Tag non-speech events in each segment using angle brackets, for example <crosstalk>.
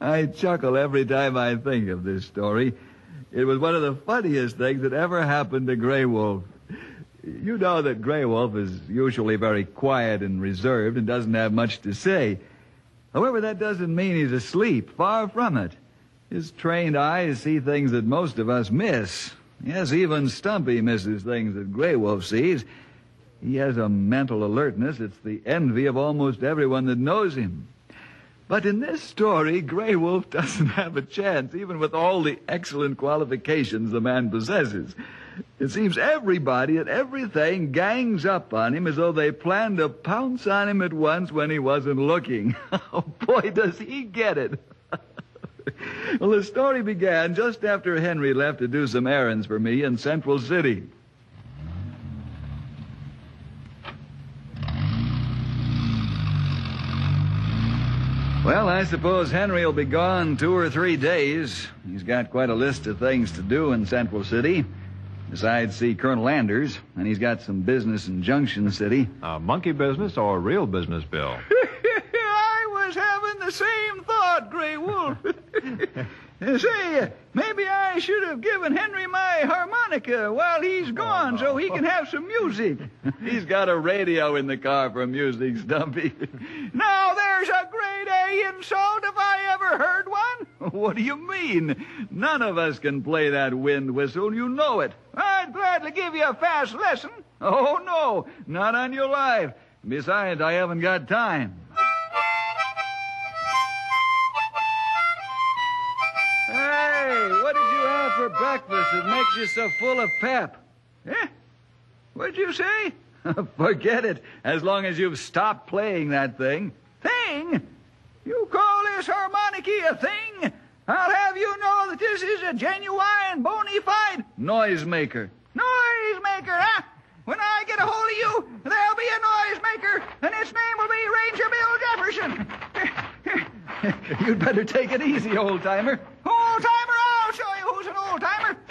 I chuckle every time I think of this story. It was one of the funniest things that ever happened to Grey Wolf. You know that Grey Wolf is usually very quiet and reserved and doesn't have much to say. However, that doesn't mean he's asleep. Far from it. His trained eyes see things that most of us miss. Yes, even Stumpy misses things that Grey Wolf sees. He has a mental alertness that's the envy of almost everyone that knows him. But in this story, Grey Wolf <laughs> doesn't have a chance, even with all the excellent qualifications the man possesses. It seems everybody and everything gangs up on him as though they planned to pounce on him at once when he wasn't looking. <laughs> Oh, boy, does he get it. <laughs> well, the story began just after Henry left to do some errands for me in Central City. Well, I suppose Henry will be gone two or three days. He's got quite a list of things to do in Central City. Besides, see Colonel Anders, and he's got some business in Junction City. Uh, monkey business or real business, Bill? <laughs> I was having the same thought, Grey Wolf. <laughs> Say, maybe I should have given Henry my harmonica while he's gone so he can have some music. <laughs> he's got a radio in the car for music, Stumpy. <laughs> now there's a great A insult if I ever heard one. What do you mean? None of us can play that wind whistle, you know it. I'd gladly give you a fast lesson. Oh, no, not on your life. Besides, I haven't got time. For breakfast that makes you so full of pep? Eh? What'd you say? <laughs> Forget it, as long as you've stopped playing that thing. Thing? You call this harmonica a thing? I'll have you know that this is a genuine, bona fide noisemaker. Noisemaker, huh? When I get a hold of you, there'll be a noisemaker, and its name will be Ranger Bill Jefferson. <laughs> You'd better take it easy, old timer. Old timer, I'll show you who's an old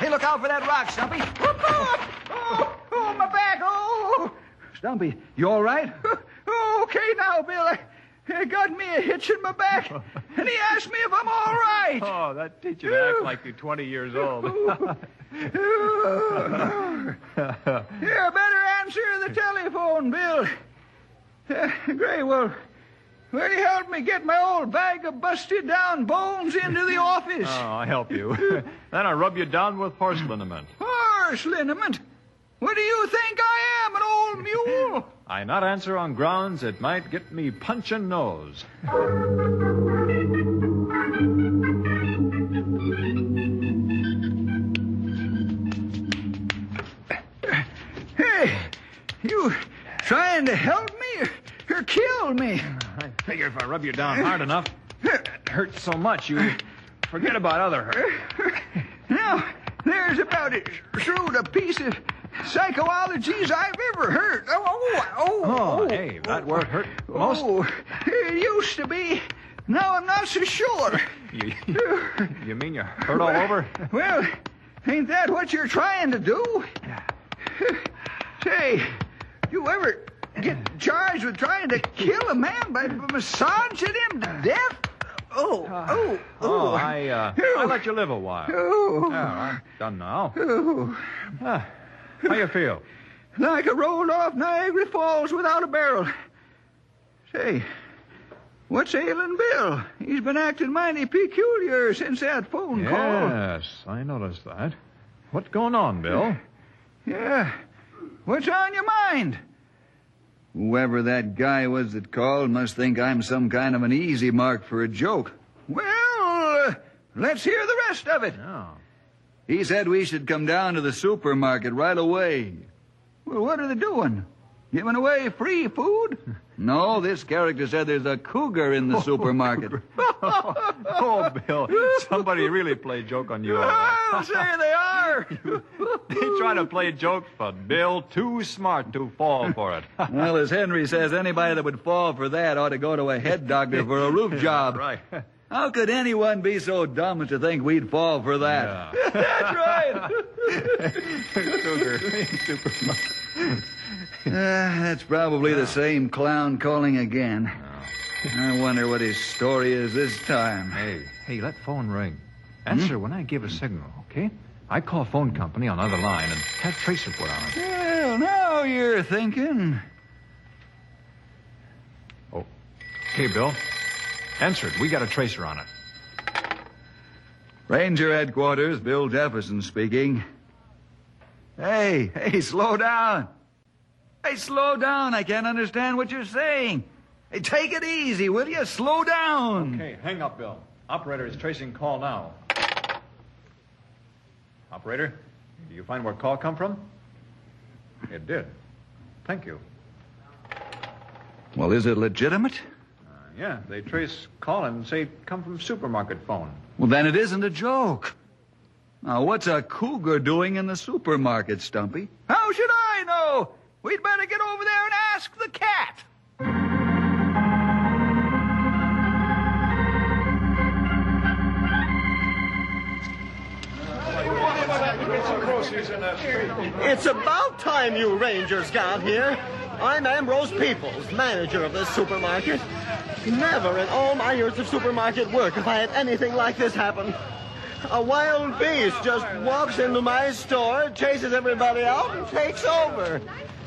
timer. Look out for that rock, Stumpy. Whoop, oh, oh, oh, my back. Oh, Stumpy, you all right? <laughs> okay now, Bill. I, I got me a hitch in my back, and he asked me if I'm all right. Oh, that teach you to act like you're 20 years old. <laughs> Here, better answer the telephone, Bill. <laughs> Uh, Grey Wolf, Will you help me get my old bag of busted down bones into the office? <laughs> Oh, I'll help you. <laughs> then I'll rub you down with horse liniment. Horse liniment? What do you think I am, an old <laughs> mule? I not answer on grounds it might get me punchin' nose. Hey, you trying to help me or, or kill me? I figure if I rub you down hard enough, it hurts so much you forget about other hurt. Now, there's about as shrewd a piece of psychology as I've ever heard. Oh, oh, oh, oh, Oh, hey, that word hurt most. Oh, it used to be. Now I'm not so sure. You, you mean you hurt all over? Well, ain't that what you're trying to do? Say, you ever get charged with trying to kill a man by massaging him to death? Oh, oh, Oh, I, uh, I let you live a while. oh, Yeah, I'm done now. oh. Ah, how you feel? Like a rolled off Niagara Falls without a barrel. Say, what's ailing Bill? He's been acting mighty peculiar since that phone call. Yes, I noticed that. What's going on, Bill? Yeah. What's on your mind? Whoever that guy was that called must think I'm some kind of an easy mark for a joke. Well, uh, let's hear the rest of it. Oh. He said we should come down to the supermarket right away. Well, what are they doing? Giving away free food? <laughs> No, this character said there's a cougar in the supermarket. <laughs> Oh, Bill, somebody really played joke on you. I'll <laughs> say they are. <laughs> They try to play joke, but Bill too smart to fall for it. <laughs> well, as Henry says, anybody that would fall for that ought to go to a head doctor for a roof <laughs> job. right. How could anyone be so dumb as to think we'd fall for that? Yeah. That's right. Cougar. Super smart. Ah, that's probably the same clown calling again. I wonder what his story is this time. Hey, hey, let phone ring. Answer when I give a signal, okay? I call phone company on other line and have tracer put on it. well, now you're thinking. Oh, Hey, Bill. Answer it. We got a tracer on it. Ranger headquarters, Bill Jefferson speaking. Hey, hey, slow down. Hey, slow down. I can't understand what you're saying. Hey, take it easy, will you? Slow down. Okay, hang up, Bill. Operator is tracing call now. Operator, do you find where call come from? It did. Thank you. Well, is it legitimate? Uh, yeah, they trace call and say come from supermarket phone. Well, then it isn't a joke. Now, what's a cougar doing in the supermarket, Stumpy? How should I know? We'd better get over there and ask the cat. It's about time you Rangers got here. I'm Ambrose Peoples, manager of this supermarket. Never in all my years of supermarket work have I had anything like this happen. A wild beast just walks into my store, chases everybody out, and takes over.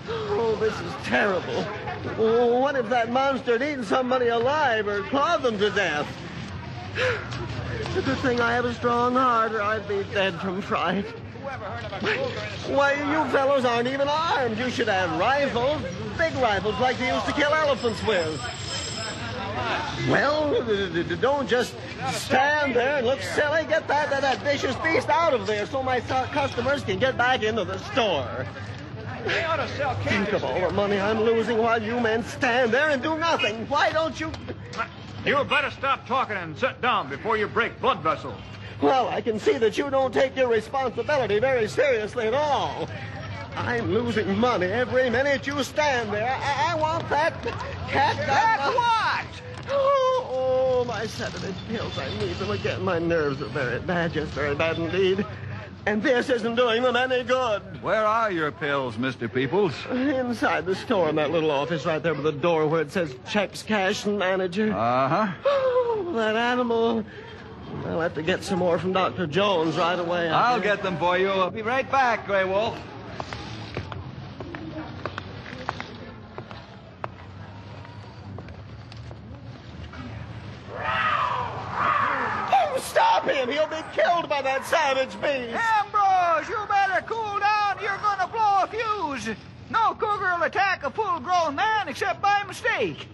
Oh, this is terrible. What if that monster had eaten somebody alive or clawed them to death? It's a good thing I have a strong heart, or I'd be dead from fright. Why, you fellows aren't even armed. You should have rifles, big rifles like they used to kill elephants with. Well, don't just stand there and look silly. Get that, that, that vicious beast out of there so my customers can get back into the store. Think of all the money I'm losing while you men stand there and do nothing. Why don't you... You better stop talking and sit down before you break blood vessels. Well, I can see that you don't take your responsibility very seriously at all. I'm losing money every minute you stand there. I, I want that cat. That what? Oh, oh, my sedative pills. I need them again. My nerves are very bad, just very bad indeed. And this isn't doing them any good. Where are your pills, Mr. Peoples? Inside the store in that little office right there by the door where it says checks, cash, and manager. Uh-huh. Oh, that animal. I'll have to get some more from Dr. Jones right away. I I'll get them for you. I'll be right back, Grey Wolf. Oh, stop him! He'll be killed by that savage beast! Ambrose, you better cool down. You're gonna blow a fuse. No cougar will attack a full-grown man except by mistake.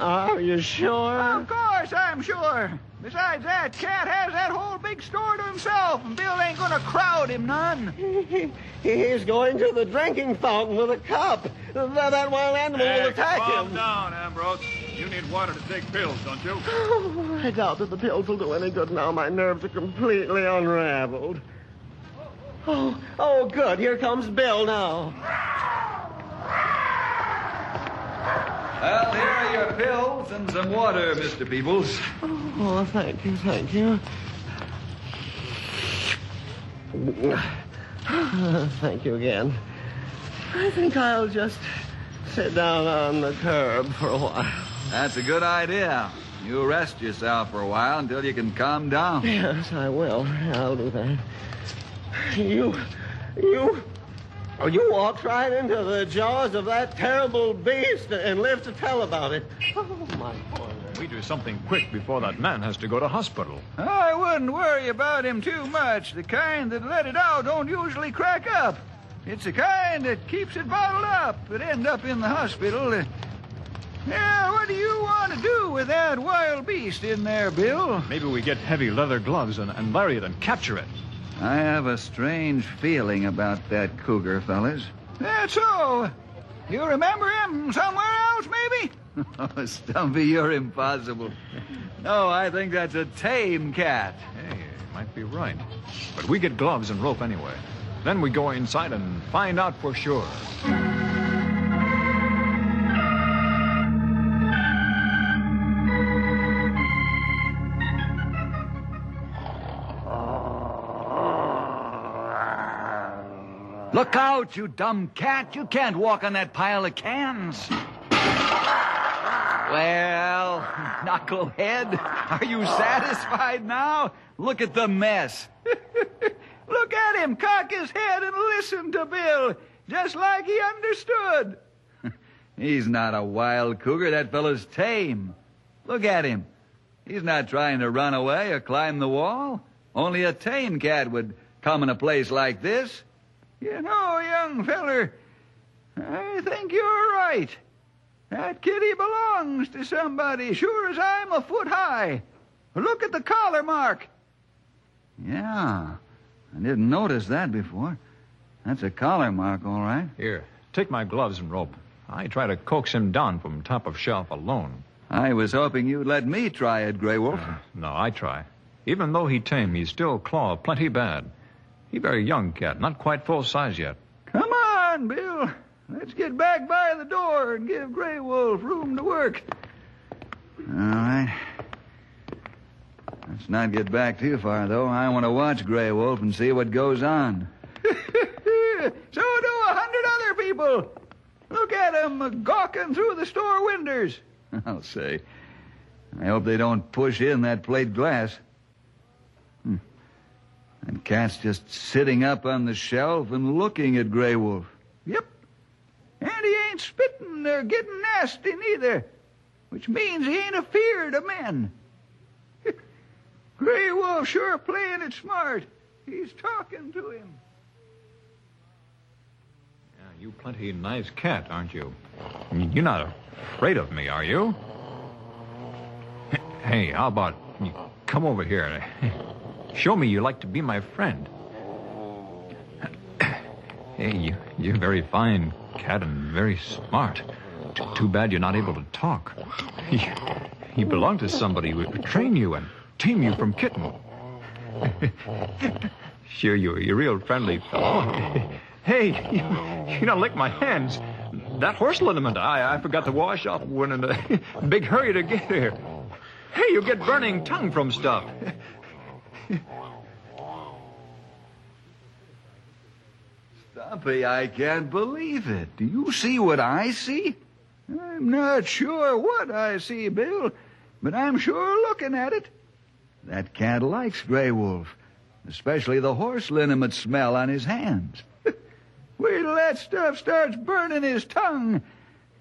Are you sure? Of course I'm sure. Besides that, Cat has that whole big store to himself, and Bill ain't gonna crowd him none. <laughs> He's going to the drinking fountain with a cup. That, that wild animal will attack him. calm him. down, Ambrose. You need water to take pills, don't you? Oh, I doubt that the pills will do any good now. My nerves are completely unraveled. Oh, oh, good. Here comes Bill now. Well, here are your pills and some water, Mr. Peoples. Oh, thank you, thank you. <sighs> Thank you again. I think I'll just sit down on the curb for a while. That's a good idea. You rest yourself for a while until you can calm down. Yes, I will. I'll do that. You, you, oh, you walked right into the jaws of that terrible beast and lived to tell about it. Oh, my poor. We do something quick before that man has to go to hospital. I wouldn't worry about him too much. The kind that let it out don't usually crack up. It's the kind that keeps it bottled up that end up in the hospital. Uh, Yeah, what do you want to do with that wild beast in there, Bill? Maybe we get heavy leather gloves and, and bury it and capture it. I have a strange feeling about that cougar, fellas. That's so. You remember him somewhere else, maybe? <laughs> Oh, Stumpy, you're impossible. No, I think that's a tame cat. Hey, you might be right. But we get gloves and rope anyway. Then we go inside and find out for sure. Out, you dumb cat. You can't walk on that pile of cans. Well, <laughs> knucklehead, are you satisfied now? Look at the mess. <laughs> Look at him cock his head and listen to Bill, just like he understood. <laughs> He's not a wild cougar. That fellow's tame. Look at him. He's not trying to run away or climb the wall. Only a tame cat would come in a place like this. You know, young feller, I think you're right. That kitty belongs to somebody, sure as I'm a foot high. Look at the collar mark. Yeah, I didn't notice that before. That's a collar mark, all right. Here, take my gloves and rope. I try to coax him down from top of shelf alone. I was hoping you'd let me try it, Grey Wolf. Uh, no, I try. Even though he tame, he still claw plenty bad. He very young cat, not quite full size yet. Come on, Bill. Let's get back by the door and give Grey Wolf room to work. All right. Let's not get back too far, though. I want to watch Grey Wolf and see what goes on. <laughs> so do a hundred other people. Look at 'em gawking through the store windows. <laughs> I'll say. I hope they don't push in that plate glass. That cat's just sitting up on the shelf and looking at Grey Wolf. Yep. And he ain't spitting or getting nasty neither, which means he ain't afeard of men. <laughs> Grey Wolf sure playing it smart. He's talking to him. Yeah, you plenty nice cat, aren't you? You're not afraid of me, are you? Hey, how about you come over here? <laughs> Show me you like to be my friend. <clears throat> Hey, you, you're very fine cat and very smart. T- too bad you're not able to talk. <laughs> You, you belong to somebody who would train you and tame you from kitten. <laughs> sure, you're, you're real friendly fellow. <laughs> Hey, you, you don't lick my hands. That horse liniment I, I forgot to wash off when in a big hurry to get here. Hey, you get burning tongue from stuff. Stumpy, I can't believe it. Do you see what I see? I'm not sure what I see, Bill, but I'm sure looking at it. That cat likes Grey Wolf, especially the horse liniment smell on his hands. <laughs> Wait till that stuff starts burning his tongue.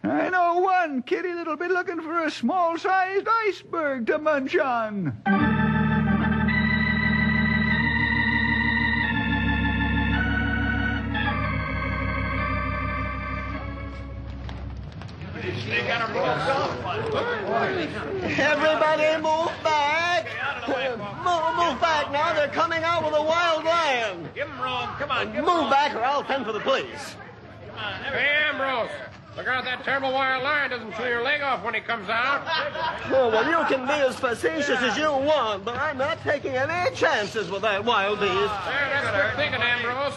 I know one kitty that'll be looking for a small-sized iceberg to munch on. Everybody move back. Move, move back now. They're coming out with a wild lion. Give him room. Come on, give him Move back or I'll send for the police. Hey, Ambrose. Look out that terrible wild lion doesn't chew your leg off when he comes out. Oh, well, you can be as facetious as you want, but I'm not taking any chances with that wild beast. There, that's good thinking, Ambrose.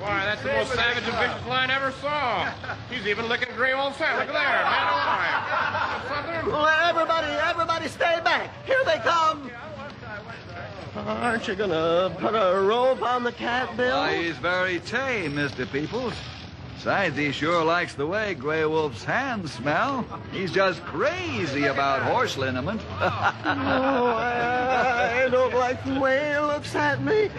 Why, that's the most savage and vicious lion I ever saw. He's even licking Grey Wolf's hand. Look at there, man alive. Something? Well, everybody, everybody stay back. Here they come. Aren't you gonna put a rope on the cat, Bill? Why, he's very tame, Mr. Peoples. Besides, he sure likes the way Grey Wolf's hands smell. He's just crazy about horse liniment. <laughs> Oh, I, I don't like the way he looks at me.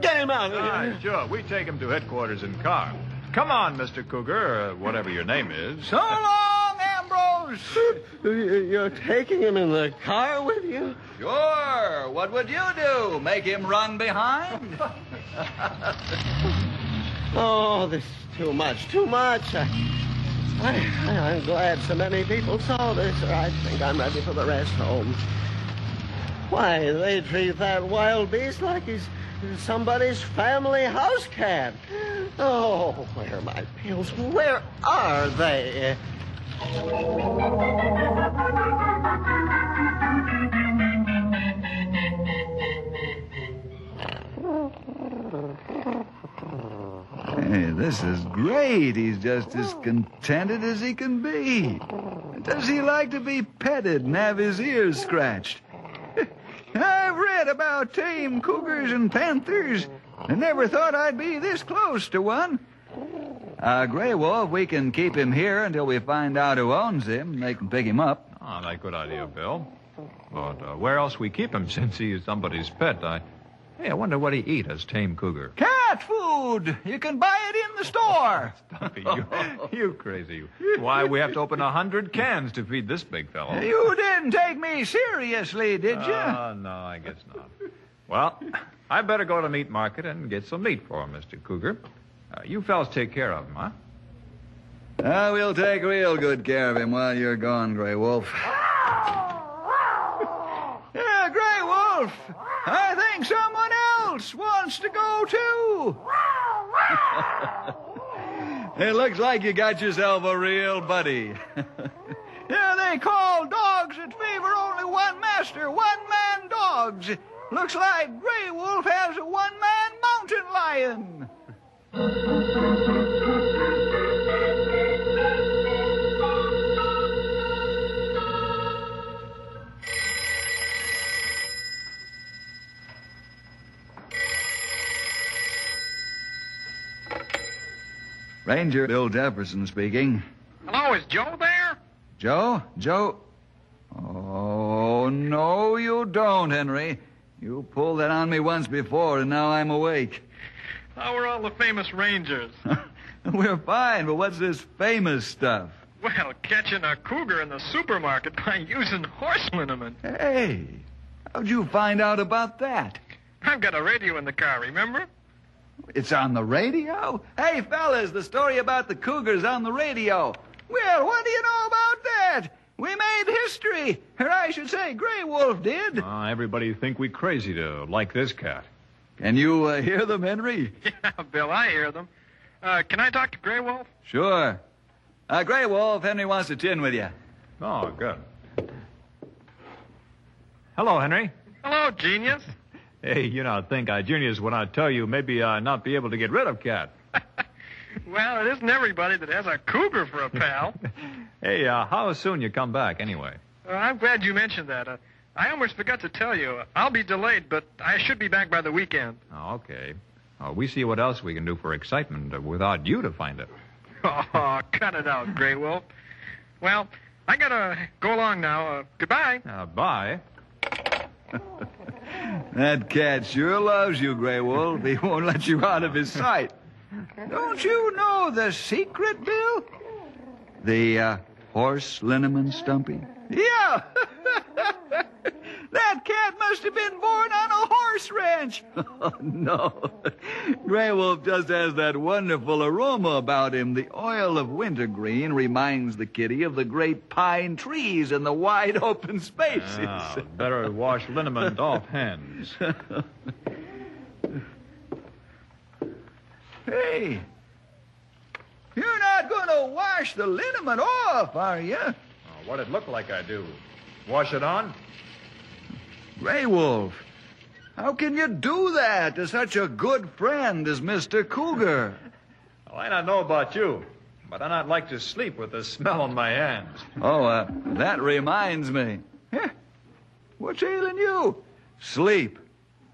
Get him out of here. sure. We take him to headquarters in car. Come on, Mr. Cougar, uh, whatever your name is. so long, Ambrose! Oh, you're taking him in the car with you? Sure. What would you do? Make him run behind? <laughs> Oh, this is too much, too much. I, I, I'm glad so many people saw this, I think I'm ready for the rest home. Why, they treat that wild beast like he's somebody's family house cat. Oh, where are my pills? Where are they? Hey, this is great. He's just as contented as he can be. Does he like to be petted and have his ears scratched? <laughs> I've read about tame cougars and panthers. and never thought I'd be this close to one. Uh, Grey Wolf, we can keep him here until we find out who owns him. They can pick him up. Oh, that's a good idea, Bill. But uh, where else we keep him <laughs> since he is somebody's pet? I, hey, I wonder what he eat as tame cougar. Cat food! You can buy it in the store. <laughs> Stumpy, you, <laughs> you crazy. Why, we have to open a hundred cans to feed this big fellow. You didn't take me seriously, did you? Oh, no, I guess not. Well, I better go to meat market and get some meat for him, Mr. Cougar. Uh, you fellas take care of him, huh? Ah, we'll take real good care of him while you're gone, Grey Wolf. <laughs> yeah, Grey Wolf! I think someone else wants to go too. <laughs> it looks like you got yourself a real buddy. <laughs> yeah, they call dogs that favor only one master, one man dogs. Looks like Grey Wolf has a one man mountain lion. Ranger Bill Jefferson speaking. Hello, is Joe there? Joe? Joe? Oh, no, you don't, Henry. You pulled that on me once before, and now I'm awake. How are all the famous rangers? <laughs> We're fine, but what's this famous stuff? Well, catching a cougar in the supermarket by <laughs> using horse liniment. Hey, how'd you find out about that? I've got a radio in the car, remember? It's on the radio? Hey, fellas, the story about the cougars on the radio. Well, what do you know about that? We made history. Or I should say, Grey Wolf did. Uh, everybody think we crazy to like this cat. Can you uh, <laughs> hear them, Henry? Yeah, Bill, I hear them. Uh, can I talk to Grey Wolf? Sure. Uh, Grey Wolf, Henry wants to chin with you. Oh, good. Hello, Henry. Hello, genius. <laughs> Hey, you know, I think I genius when I tell you maybe I not be able to get rid of cat. <laughs> well, it isn't everybody that has a cougar for a pal. Hey, uh, how soon you come back anyway? Uh, I'm glad you mentioned that. Uh, I almost forgot to tell you. I'll be delayed, but I should be back by the weekend. Oh, okay. Uh, we see what else we can do for excitement uh, without you to find it. <laughs> Oh, cut it out, Grey Wolf. Well, I gotta go along now. Uh, goodbye. Uh, bye. <laughs> That cat sure loves you, Grey Wolf. He won't let you out of his sight. Don't you know the secret, Bill? The uh, horse liniment stumpy? Yeah. <laughs> that cat must have been born on a horse ranch. <laughs> Oh, no. Grey Wolf just has that wonderful aroma about him. The oil of wintergreen reminds the kitty of the great pine trees and the wide <laughs> open spaces. Ah, better wash liniment off <laughs> hands. Hey, you're not going to wash the liniment off, are you? Oh, what'd it look like I do? Wash it on? Grey Wolf, how can you do that to such a good friend as Mr. Cougar? Well, I don't know about you, but I not like to sleep with the smell on my hands. Oh, uh, that reminds me. Huh? What's ailing you? Sleep.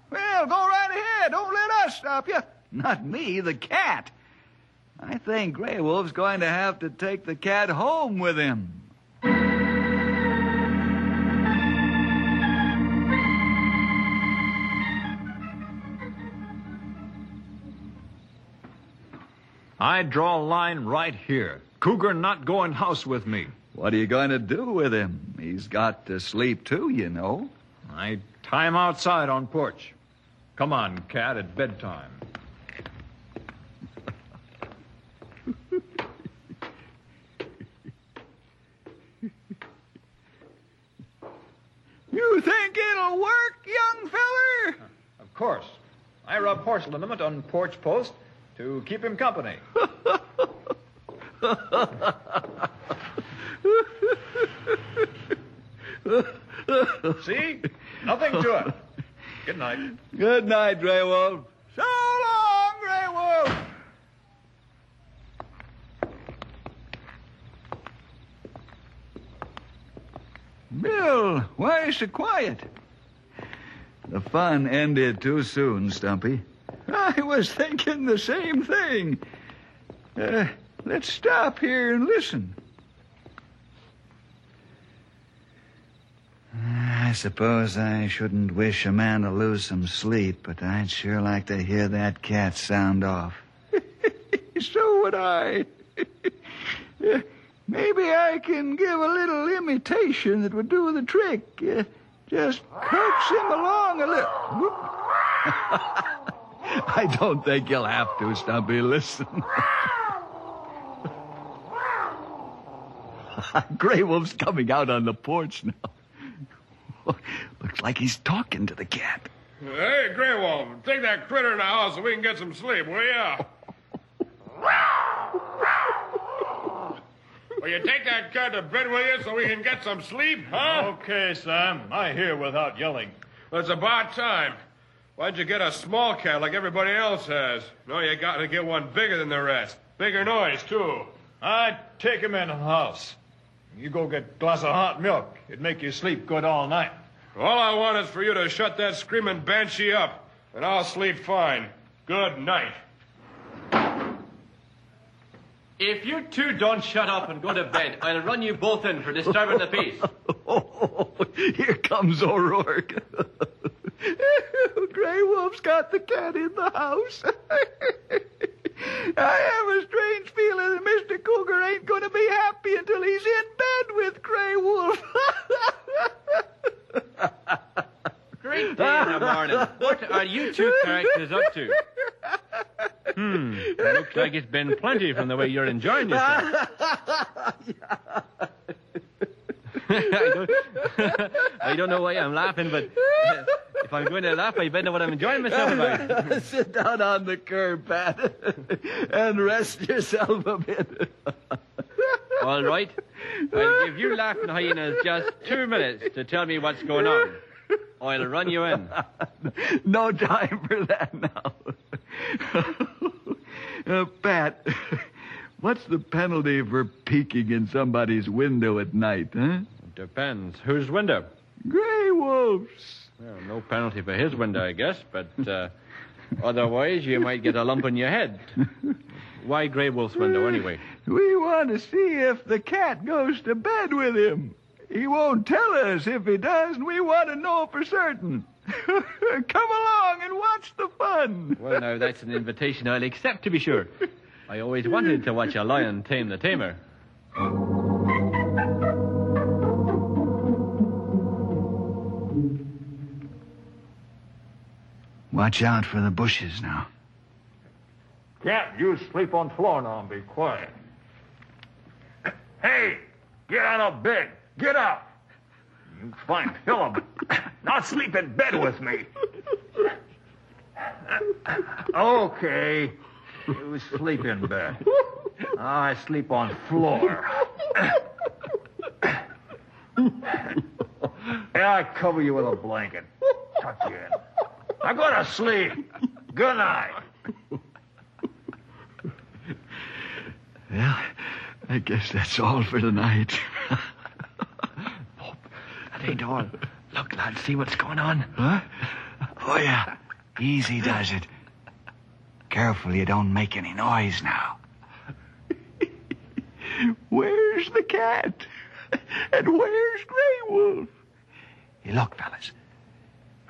Well, go right ahead. Don't let us stop you. Not me, the cat. I think Grey Wolf's going to have to take the cat home with him. I draw a line right here. Cougar not going house with me. What are you going to do with him? He's got to sleep too, you know. I tie him outside on porch. Come on, cat, at bedtime. You think it'll work, young feller? Of course. I rub horse liniment on porch post to keep him company. <laughs> See? Nothing to it. Good night. Good night, Grey Wolf. So long, Grey Wolf. Bill, why so quiet? The fun ended too soon, Stumpy. I was thinking the same thing. Uh, let's stop here and listen. I suppose I shouldn't wish a man to lose some sleep, but I'd sure like to hear that cat sound off. <laughs> so would I. Uh, <laughs> maybe I can give a little imitation that would do the trick. Uh, just coax him along a little. <laughs> I don't think you'll have to, Stumpy. Listen. <laughs> Grey Wolf's coming out on the porch now. <laughs> Looks like he's talking to the cat. Hey, Grey Wolf, take that critter in the house so we can get some sleep, will ya? <laughs> Will you take that cat to bed with you so we can get some sleep, huh? Okay, Sam. I hear without yelling. Well, it's about time. Why'd you get a small cat like everybody else has? No, you got to get one bigger than the rest. Bigger noise, too. I take him in the house. You go get a glass of hot milk. It'd make you sleep good all night. All I want is for you to shut that screaming banshee up, and I'll sleep fine. Good night. If you two don't shut up and go to bed, I'll run you both in for disturbing the peace. Oh, <laughs> here comes O'Rourke. <laughs> Grey Wolf's got the cat in the house. <laughs> I have a strange feeling that Mr. Cougar ain't going to be happy until he's in bed with Grey Wolf. Great day in the morning. What are you two characters up to? Hmm. Looks like it's been plenty from the way you're enjoying yourself. I, <laughs> don't, I don't know why I'm laughing, but uh, if I'm going to laugh, I better know what I'm enjoying myself about. <laughs> Sit down on the curb, Pat, <laughs> and rest yourself a bit. All right. I'll give you laughing hyenas just two minutes to tell me what's going on. I'll run you in. no time for that now. Uh, Pat, <laughs> what's the penalty for peeking in somebody's window at night, huh? Depends. Whose window? Grey Wolf's. Well, no penalty for his window, I guess, but uh, otherwise you might get a lump on your head. Why Grey Wolf's window, anyway? We want to see if the cat goes to bed with him. He won't tell us if he does, and we want to know for certain. <laughs> Come along and watch the fun. Well, now, that's an invitation I'll accept, to be sure. I always wanted to watch a lion tame the tamer. Watch out for the bushes now. Can't you sleep on floor now and be quiet. Hey, get out of bed. Get up. You fine fellow, but not sleep in bed with me. Okay. You sleep in bed. I sleep on floor. Yeah, I cover you with a blanket. Tuck you in. Now go to sleep. Good night. Well, I guess that's all for tonight. That ain't all. Look, lad, see what's going on? Huh? Oh, yeah. Easy does it. Careful you don't make any noise now. <laughs> Where's the cat? And where's Grey Wolf? Hey, look, fellas.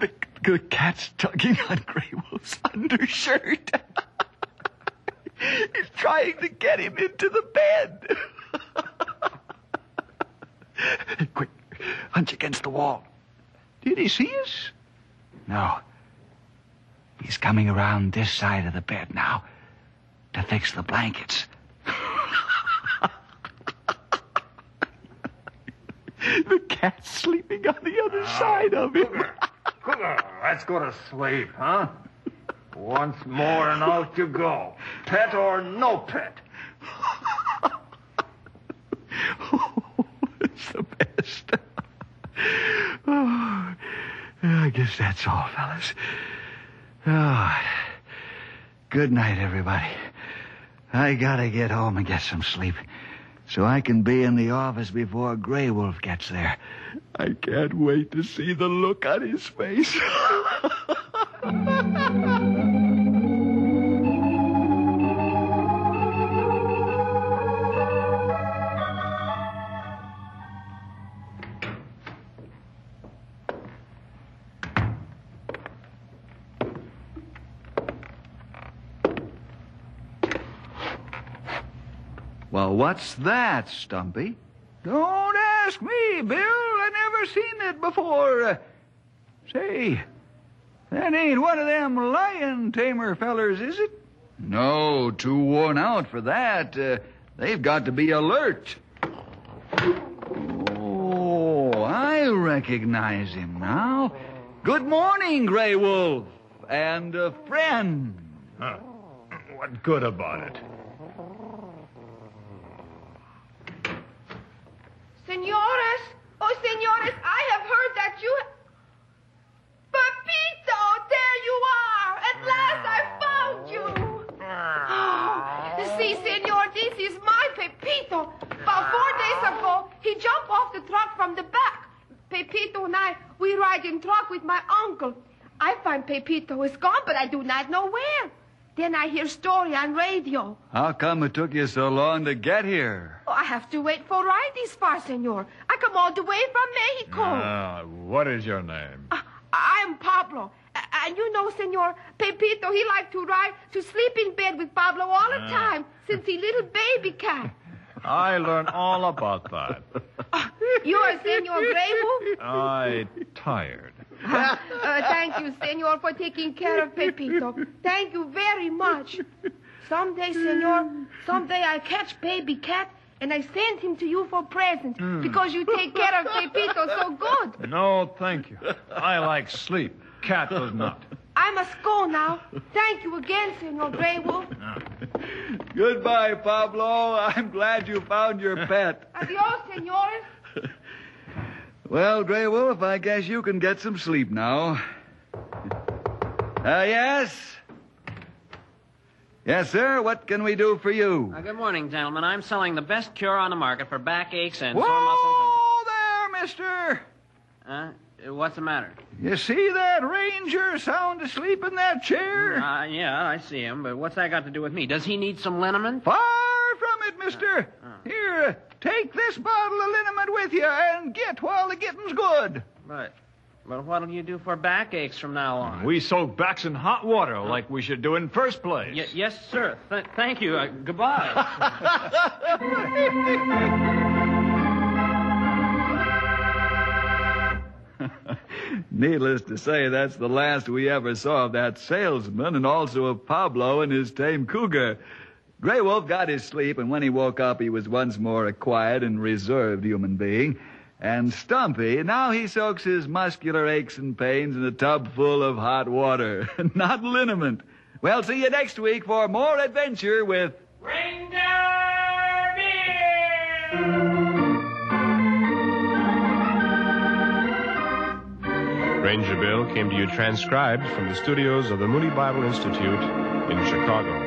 The, the cat's tugging on Grey Wolf's undershirt. He's trying to get him into the bed. <laughs> Quick, hunch against the wall. Did he see us? No. He's coming around this side of the bed now to fix the blankets. <laughs> the cat's sleeping on the other ah, side of him. Cougar, let's go to sleep, huh? Once more and out you go. Pet or no pet. <laughs> it's the best. Oh, I guess that's all, fellas. Oh, good night, everybody. I gotta get home and get some sleep so I can be in the office before Grey Wolf gets there. I can't wait to see the look on his face. <laughs> what's that, Stumpy? Don't ask me, Bill. I never seen it before. Uh, say, that ain't one of them lion tamer fellers, is it? No, too worn out for that. Uh, they've got to be alert. Oh, I recognize him now. Good morning, Grey Wolf. And a friend. Huh. What good about it? Senores, oh, senores, I have heard that you. Pepito, there you are! At last I found you! Oh, <gasps> see, senor, this is my Pepito. About four days ah. ago, he jumped off the truck from the back. Pepito and I, we ride in truck with my uncle. I find Pepito is gone, but I do not know where. Then I hear story on radio. How come it took you so long to get here? Oh, I have to wait for ride this far, senor. I come all the way from Mexico. Ah, what is your name? Uh, I'm Pablo. A- And you know, senor, Pepito, he like to ride to sleep in bed with Pablo all the time since he little baby cat. <laughs> I learn all about that. You are Senor Grey Wolf? I tired. Uh, thank you, senor, for taking care of Pepito. Thank you very much. Someday, senor, someday I catch baby cat and I send him to you for present because you take care of Pepito so good. No, thank you. I like sleep. Cat does not. I must go now. Thank you again, Senor Grey Wolf. Goodbye, Pablo. I'm glad you found your pet. Adios, senores. Well, Grey Wolf, I guess you can get some sleep now. Uh, yes? Yes, sir. What can we do for you? Uh, good morning, gentlemen. I'm selling the best cure on the market for backaches and sore muscles. Whoa there, mister. Uh, what's the matter? You see that ranger sound asleep in that chair? Uh, yeah, I see him, but what's that got to do with me? Does he need some liniment? From it, mister. Here, take this bottle of liniment with you and get while the getting's good. But, but what'll you do for backaches from now on? We soak backs in hot water like we should do in first place. Y- yes, sir. Th- thank you. Uh, goodbye. <laughs> Needless to say, that's the last we ever saw of that salesman and also of Pablo and his tame cougar. Grey Wolf got his sleep, and when he woke up, he was once more a quiet and reserved human being. And Stumpy, now he soaks his muscular aches and pains in a tub full of hot water, <laughs> not liniment. Well, see you next week for more adventure with Ranger Bill. Ranger Bill came to you transcribed from the studios of the Moody Bible Institute in Chicago.